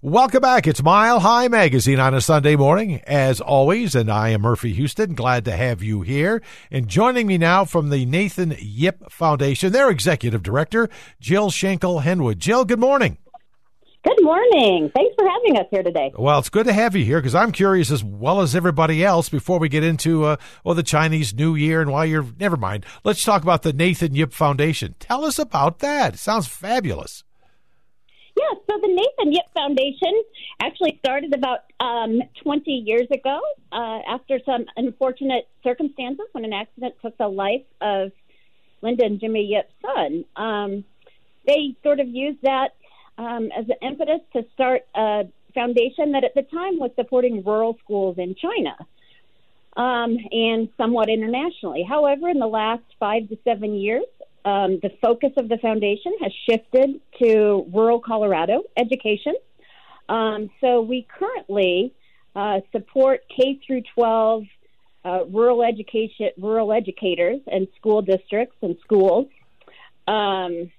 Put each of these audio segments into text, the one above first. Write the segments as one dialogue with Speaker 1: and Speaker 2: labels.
Speaker 1: Welcome back. It's Mile High Magazine on a Sunday morning, as always, and I am Murphy Houston. Glad to have you here. And joining me now from the Nathan Yip Foundation, their executive director, Jill Schenkel Henwood. Jill, good morning.
Speaker 2: Good morning. Thanks for having us here today.
Speaker 1: Well, it's good to have you here because I'm curious as well as everybody else. Before we get into uh, well the Chinese New Year and why you're never mind, let's talk about the Nathan Yip Foundation. Tell us about that. It sounds fabulous.
Speaker 2: The Nathan Yip Foundation actually started about um, 20 years ago uh, after some unfortunate circumstances when an accident took the life of Linda and Jimmy Yip's son. Um, they sort of used that um, as an impetus to start a foundation that at the time was supporting rural schools in China um, and somewhat internationally. However, in the last five to seven years, um, the focus of the foundation has shifted to rural Colorado education. Um, so we currently uh, support K through 12 uh, rural education, rural educators and school districts and schools. Um,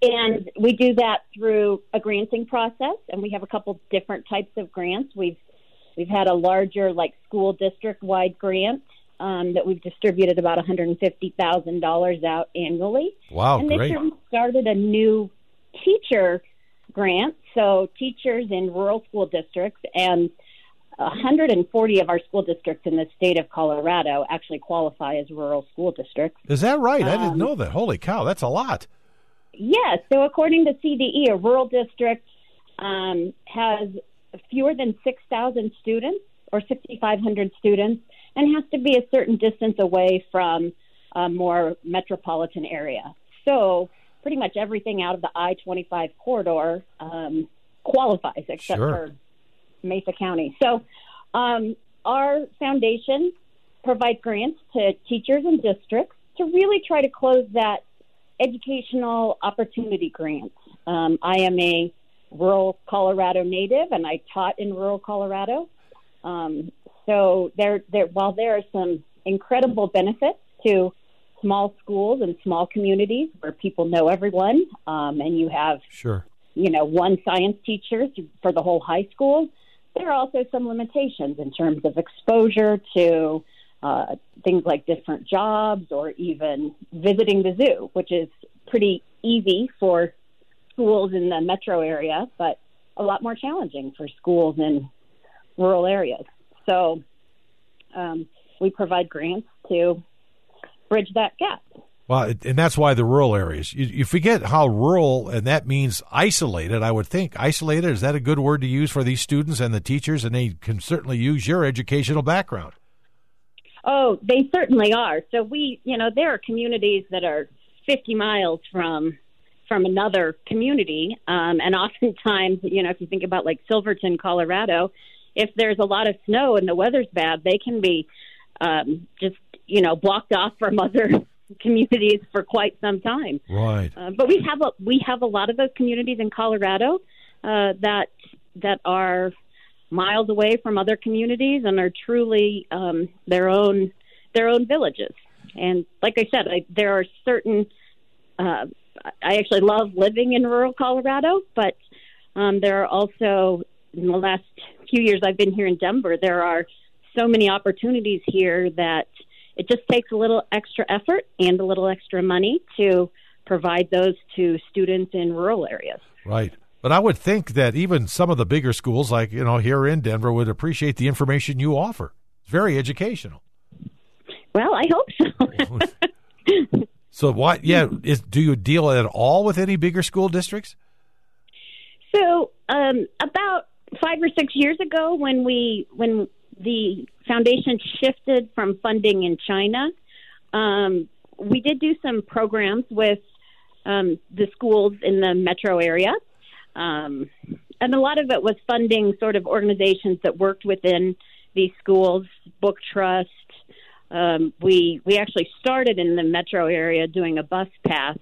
Speaker 2: and we do that through a granting process, and we have a couple different types of grants. We've we've had a larger, like school district wide grant um, that we've distributed about one hundred and fifty thousand dollars out annually.
Speaker 1: Wow,
Speaker 2: and
Speaker 1: great!
Speaker 2: this year we started a new teacher grant, so teachers in rural school districts and 140 of our school districts in the state of Colorado actually qualify as rural school districts.
Speaker 1: Is that right? I didn't
Speaker 2: Um,
Speaker 1: know that. Holy cow, that's a lot.
Speaker 2: Yes. So according to CDE, a rural district um, has fewer than 6,000 students or 6,500 students and has to be a certain distance away from a more metropolitan area. So pretty much everything out of the I 25 corridor um, qualifies except
Speaker 1: Sure.
Speaker 2: for Mesa County. So um, our foundation provides grants to teachers and districts to really try to close that educational opportunity grants. Um, I am a rural Colorado native, and I taught in rural Colorado. Um, so there, there, while there are some incredible benefits to small schools and small communities where people know everyone, um, and you have
Speaker 1: Sure.
Speaker 2: you know, one science teacher for the whole high school. There are also some limitations in terms of exposure to uh, things like different jobs or even visiting the zoo, which is pretty easy for schools in the metro area, but a lot more challenging for schools in rural areas. So um, we provide grants to bridge that gap.
Speaker 1: Well, and that's why the rural areas. You, you forget how rural, and that means isolated. I would think isolated is that a good word to use for these students and the teachers, and they can certainly use your educational background.
Speaker 2: Oh, they certainly are. So we, you know, there are communities that are 50 miles from from another community, um, and oftentimes, you know, if you think about like Silverton, Colorado, if there's a lot of snow and the weather's bad, they can be um, just, you know, blocked off from other communities for quite some time.
Speaker 1: Right.
Speaker 2: Uh, but we have a we have a lot of those communities in Colorado uh, that that are miles away from other communities and are truly um, their own their own villages. And like I said, I, there are certain. Uh, I actually love living in rural Colorado, but um, there are also in the last few years I've been here in Denver. There are so many opportunities here that it just takes a little extra effort and a little extra money to provide those to students in rural areas.
Speaker 1: Right. But I would think that even some of the bigger schools, like you know here in Denver, would appreciate the information you offer. It's very educational.
Speaker 2: Well, I hope so.
Speaker 1: So what? Yeah. Is, do you deal at all with any bigger school districts?
Speaker 2: so, um, about five or six years ago, when we when the foundation shifted from funding in China, um, we did do some programs with um, the schools in the metro area. Um, and a lot of it was funding sort of organizations that worked within these schools, Book Trust. Um, we we actually started in the metro area doing a bus pass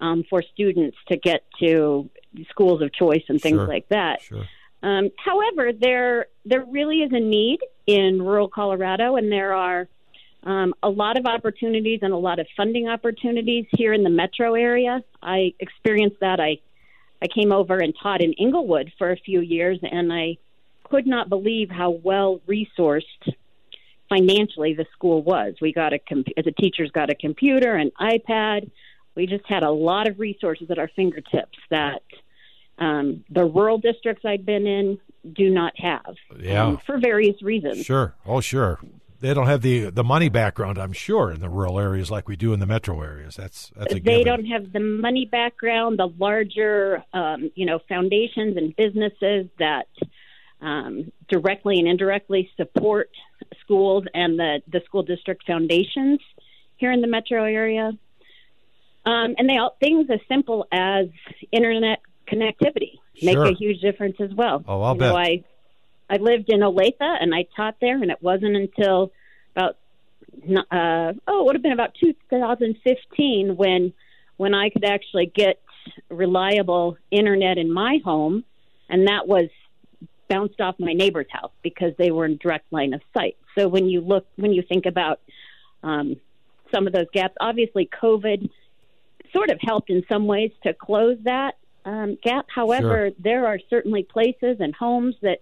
Speaker 2: um, for students to get to schools of choice and things
Speaker 1: Sure.
Speaker 2: like that.
Speaker 1: Sure.
Speaker 2: Um, however, there there really is a need in rural Colorado, and there are um, a lot of opportunities and a lot of funding opportunities here in the metro area. I experienced that. I I came over and taught in Englewood for a few years, and I could not believe how well resourced financially the school was. We got a the teachers got a computer, an iPad. We just had a lot of resources at our fingertips that um, the rural districts I've been in do not have.
Speaker 1: Yeah, um,
Speaker 2: for various reasons.
Speaker 1: Sure. Oh, sure. They don't have the the money background, I'm sure, in the rural areas like we do in the metro areas. That's that's a
Speaker 2: They
Speaker 1: given.
Speaker 2: don't have the money background, the larger, um, you know, foundations and businesses that um, directly and indirectly support schools and the the school district foundations here in the metro area. Um, and they all things as simple as internet connectivity make
Speaker 1: Sure.
Speaker 2: a huge difference as well.
Speaker 1: Oh, I'll
Speaker 2: you know,
Speaker 1: bet.
Speaker 2: I I lived in Olathe and I taught there, and it wasn't until about uh, oh, it would have been about 2015 when when I could actually get reliable internet in my home, and that was bounced off my neighbor's house because they were in direct line of sight. So when you look, when you think about um, some of those gaps, obviously COVID sort of helped in some ways to close that um, gap. However,
Speaker 1: Sure.
Speaker 2: there are certainly places and homes that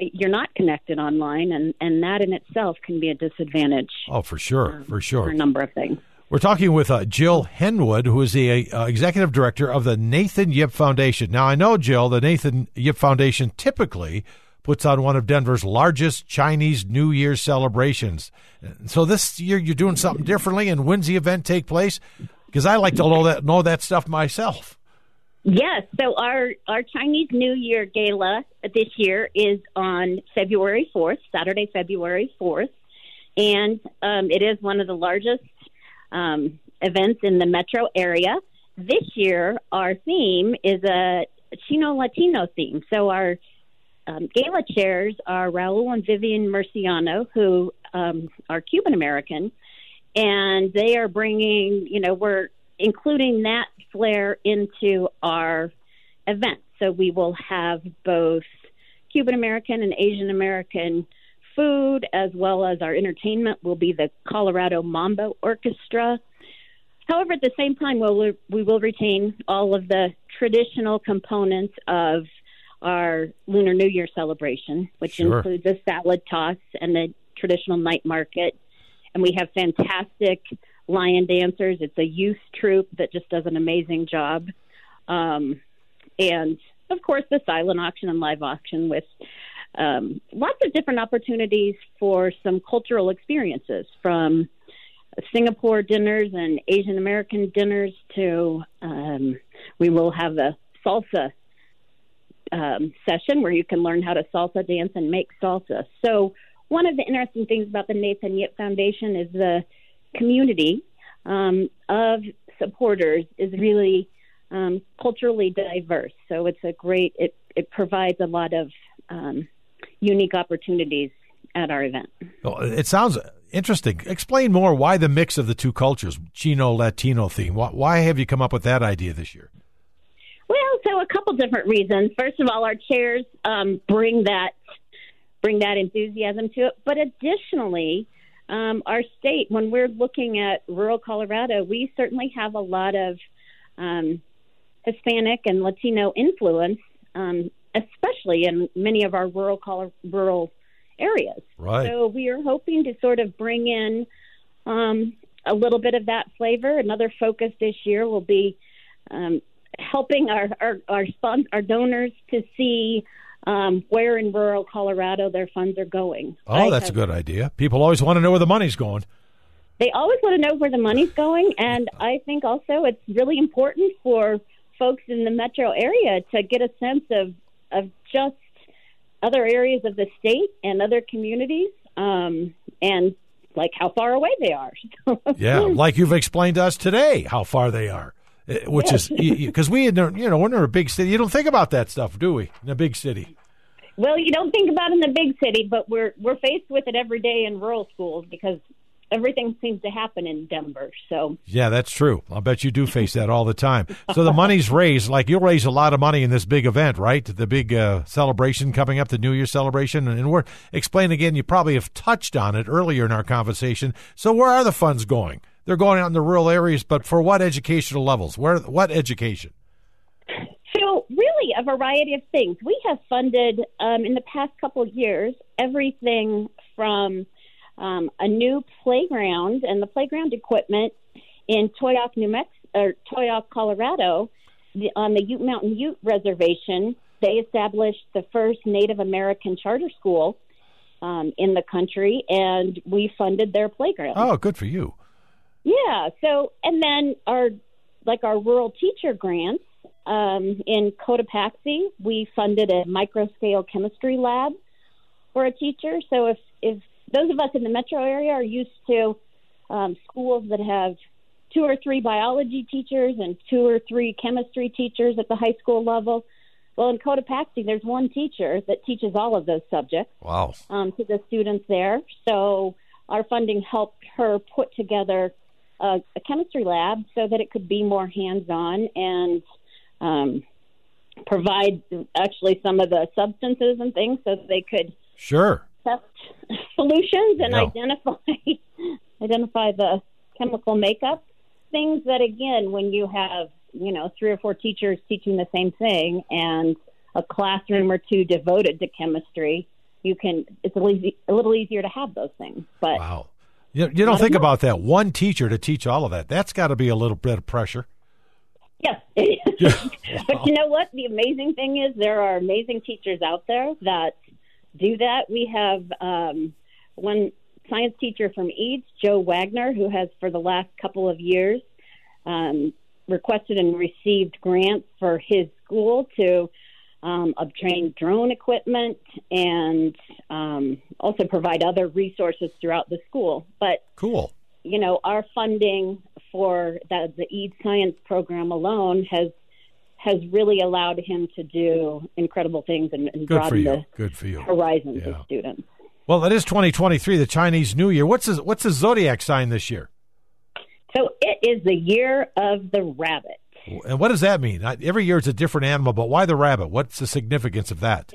Speaker 2: you're not connected online, and, and that in itself can be a disadvantage
Speaker 1: Oh, for sure, for
Speaker 2: for
Speaker 1: sure.
Speaker 2: a number of things.
Speaker 1: We're talking with uh, Jill Henwood, who is the uh, executive director of the Nathan Yip Foundation. Now, I know, Jill, the Nathan Yip Foundation typically puts on one of Denver's largest Chinese New Year celebrations. So this year you're doing something differently, and when's the event take place? Because I like to know that know that stuff myself.
Speaker 2: Yes. So our our Chinese New Year gala this year is on February fourth, Saturday, February fourth, and um, it is one of the largest um, events in the metro area. This year, our theme is a Chino Latino theme. So our um, gala chairs are Raul and Vivian Murciano, who um, are Cuban American, and they are bringing, you know, we're including that flair into our event. So we will have both Cuban American and Asian American food, as well as our entertainment will be the Colorado Mambo Orchestra. However, at the same time, we'll, we will retain all of the traditional components of our Lunar New Year celebration, which
Speaker 1: Sure.
Speaker 2: includes a salad toss and the traditional night market. And we have fantastic lion dancers. It's a youth troupe that just does an amazing job. Um, and of course, the silent auction and live auction with um, lots of different opportunities for some cultural experiences from Singapore dinners and Asian American dinners to um, we will have a salsa um, session where you can learn how to salsa dance and make salsa. So, one of the interesting things about the Nathan Yip Foundation is the community um, of supporters is really um, culturally diverse. So, it's a great, it, it provides a lot of um, unique opportunities at our event.
Speaker 1: Well, it sounds interesting. Explain more why the mix of the two cultures, Chino Latino theme. Why, why have you come up with that idea this year?
Speaker 2: Well, so a couple different reasons. First of all, our chairs um, bring that bring that enthusiasm to it, but additionally, um, our state, when we're looking at rural Colorado, we certainly have a lot of um, Hispanic and Latino influence, um, especially in many of our rural rural areas.
Speaker 1: Right.
Speaker 2: So we are hoping to sort of bring in um, a little bit of that flavor. Another focus this year will be um, helping our our our, our donors to see um, where in rural Colorado their funds are going.
Speaker 1: Oh,
Speaker 2: I
Speaker 1: that's a good idea. People always want to know where the money's going.
Speaker 2: They always want to know where the money's going, and I think also it's really important for folks in the metro area to get a sense of of just other areas of the state and other communities, um, and like how far away they are.
Speaker 1: Yeah, like you've explained to us today, how far they are, Eh, which is because we had, you know, we're in a big city, you don't think about that stuff, do we? In a big city.
Speaker 2: Well, you don't think about it in the big city, but we're we're faced with it every day in rural schools because everything seems to happen in Denver. So
Speaker 1: Yeah, that's true. I'll bet you do face that all the time. So the money's raised, like you'll raise a lot of money in this big event, right? The big uh, celebration coming up, the New Year celebration. And we're explain again, you probably have touched on it earlier in our conversation. So where are the funds going? They're going out in the rural areas, but for what educational levels? Where what education?
Speaker 2: So, really, a variety of things. We have funded um, in the past couple of years everything from um, a new playground and the playground equipment in Towaoc, New Mexico, or Towaoc, Colorado, the, on the Ute Mountain Ute Reservation. They established the first Native American charter school um, in the country, and we funded their playground.
Speaker 1: Oh, good for you.
Speaker 2: Yeah. So, and then our like our rural teacher grants um, in Cotopaxi, we funded a micro scale chemistry lab for a teacher. So, if if those of us in the metro area are used to um, schools that have two or three biology teachers and two or three chemistry teachers at the high school level. Well, in Cotopaxi, there's one teacher that teaches all of those subjects
Speaker 1: Wow.
Speaker 2: um, to the students there. So our funding helped her put together a, a chemistry lab so that it could be more hands-on and um, provide actually some of the substances and things so that they could
Speaker 1: Sure.
Speaker 2: test solutions and
Speaker 1: Yeah.
Speaker 2: identify identify the chemical makeup things that again when you have you know three or four teachers teaching the same thing and a classroom or two devoted to chemistry you can it's a little, easy, a little easier to have those things but
Speaker 1: Wow. You, you don't think about that. One teacher to teach all of that. That's got to be a little bit of pressure.
Speaker 2: Yes. but you know what? The amazing thing is there are amazing teachers out there that do that. We have um, one science teacher from Eads, Joe Wagner, who has for the last couple of years um, requested and received grants for his school to um, obtain drone equipment and um, also provide other resources throughout the school. But
Speaker 1: Cool.
Speaker 2: you know, our funding for the, the Eads science program alone has has really allowed him to do incredible things and, and
Speaker 1: Good
Speaker 2: broaden the
Speaker 1: Good for you.
Speaker 2: horizons
Speaker 1: Yeah.
Speaker 2: of students.
Speaker 1: Well, it is 2023, the Chinese New Year. What's the, what's the zodiac sign this year?
Speaker 2: So it is the year of the rabbit.
Speaker 1: And what does that mean? Every year it's a different animal, but why the rabbit? What's the significance of that?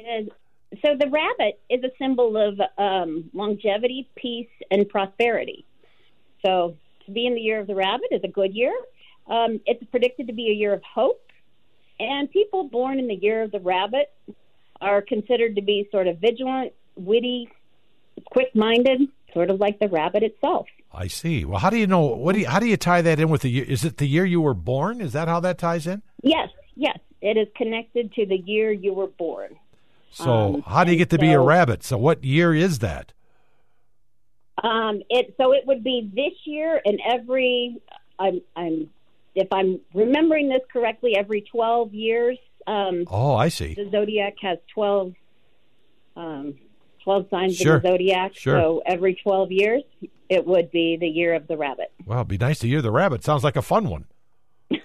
Speaker 2: So the rabbit is a symbol of um, longevity, peace, and prosperity. So to be in the year of the rabbit is a good year. Um, it's predicted to be a year of hope, and people born in the year of the rabbit are considered to be sort of vigilant, witty, quick-minded, sort of like the rabbit itself.
Speaker 1: I see. Well, how do you know? What do you, how do you tie that in with the year? Is it the year you were born? Is that how that ties in?
Speaker 2: Yes, yes, it is connected to the year you were born.
Speaker 1: So,
Speaker 2: Um,
Speaker 1: how do you get to be a rabbit? So, what year is that?
Speaker 2: Um, it so it would be this year and every I'm I'm if I'm remembering this correctly, every twelve years. Um,
Speaker 1: Oh, I see.
Speaker 2: the zodiac has twelve um, twelve signs
Speaker 1: Sure.
Speaker 2: in the zodiac.
Speaker 1: Sure.
Speaker 2: So every twelve years, it would be the year of the rabbit.
Speaker 1: Well, it'd be nice to hear the rabbit. Sounds like a fun one.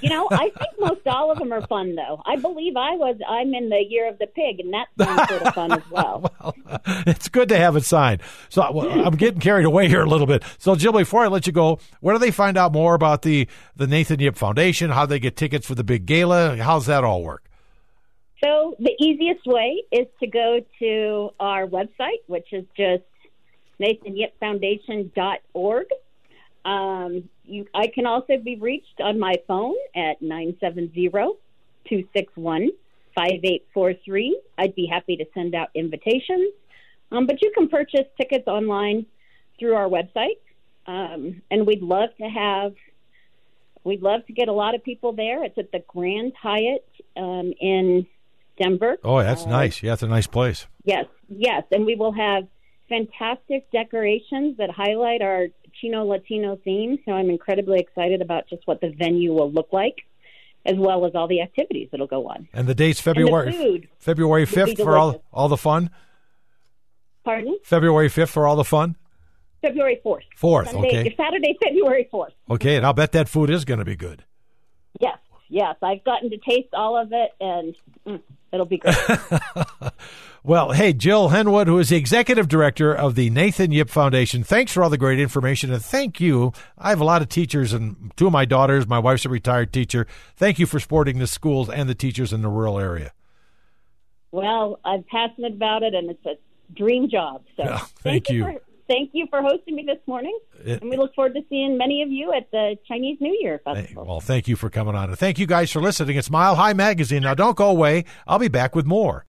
Speaker 2: You know, I think most all of them are fun though. I believe I was I'm in the year of the pig, and that sounds sort of fun as well.
Speaker 1: Well, it's good to have it signed. So well, I'm getting carried away here a little bit. So Jill, before I let you go, where do they find out more about the the Nathan Yip Foundation? How do they get tickets for the big gala? How's that all work?
Speaker 2: So the easiest way is to go to our website, which is just nathanyipfoundation.org. Um, you, I can also be reached on my phone at 970-261-5843. I'd be happy to send out invitations. Um, but you can purchase tickets online through our website. Um, and we'd love to have We'd love to get a lot of people there. It's at the Grand Hyatt um, in Denver.
Speaker 1: Oh, that's
Speaker 2: Uh,
Speaker 1: nice. Yeah, it's a nice place.
Speaker 2: Yes, yes, and we will have fantastic decorations that highlight our Chino Latino theme. So I'm incredibly excited about just what the venue will look like, as well as all the activities that'll go on.
Speaker 1: And the date's February
Speaker 2: the food.
Speaker 1: February 5th for all all the fun.
Speaker 2: Pardon?
Speaker 1: February 5th for all the fun.
Speaker 2: February fourth.
Speaker 1: 4th,
Speaker 2: Sunday,
Speaker 1: okay.
Speaker 2: Saturday, February fourth.
Speaker 1: Okay, and I'll bet that food is going to be good.
Speaker 2: Yes, yes. I've gotten to taste all of it, and mm, it'll be great.
Speaker 1: Well, hey, Jill Henwood, who is the executive director of the Nathan Yip Foundation, thanks for all the great information. And thank you. I have a lot of teachers, and two of my daughters, my wife's a retired teacher. Thank you for supporting the schools and the teachers in the rural area.
Speaker 2: well, I'm passionate about it, and it's a dream job. So
Speaker 1: Yeah, thank you.
Speaker 2: for thank you for hosting me this morning. It, and we look forward to seeing many of you at the Chinese New Year Festival.
Speaker 1: Well, thank you for coming on. And thank you guys for listening. It's Mile High Magazine. Now, don't go away. I'll be back with more.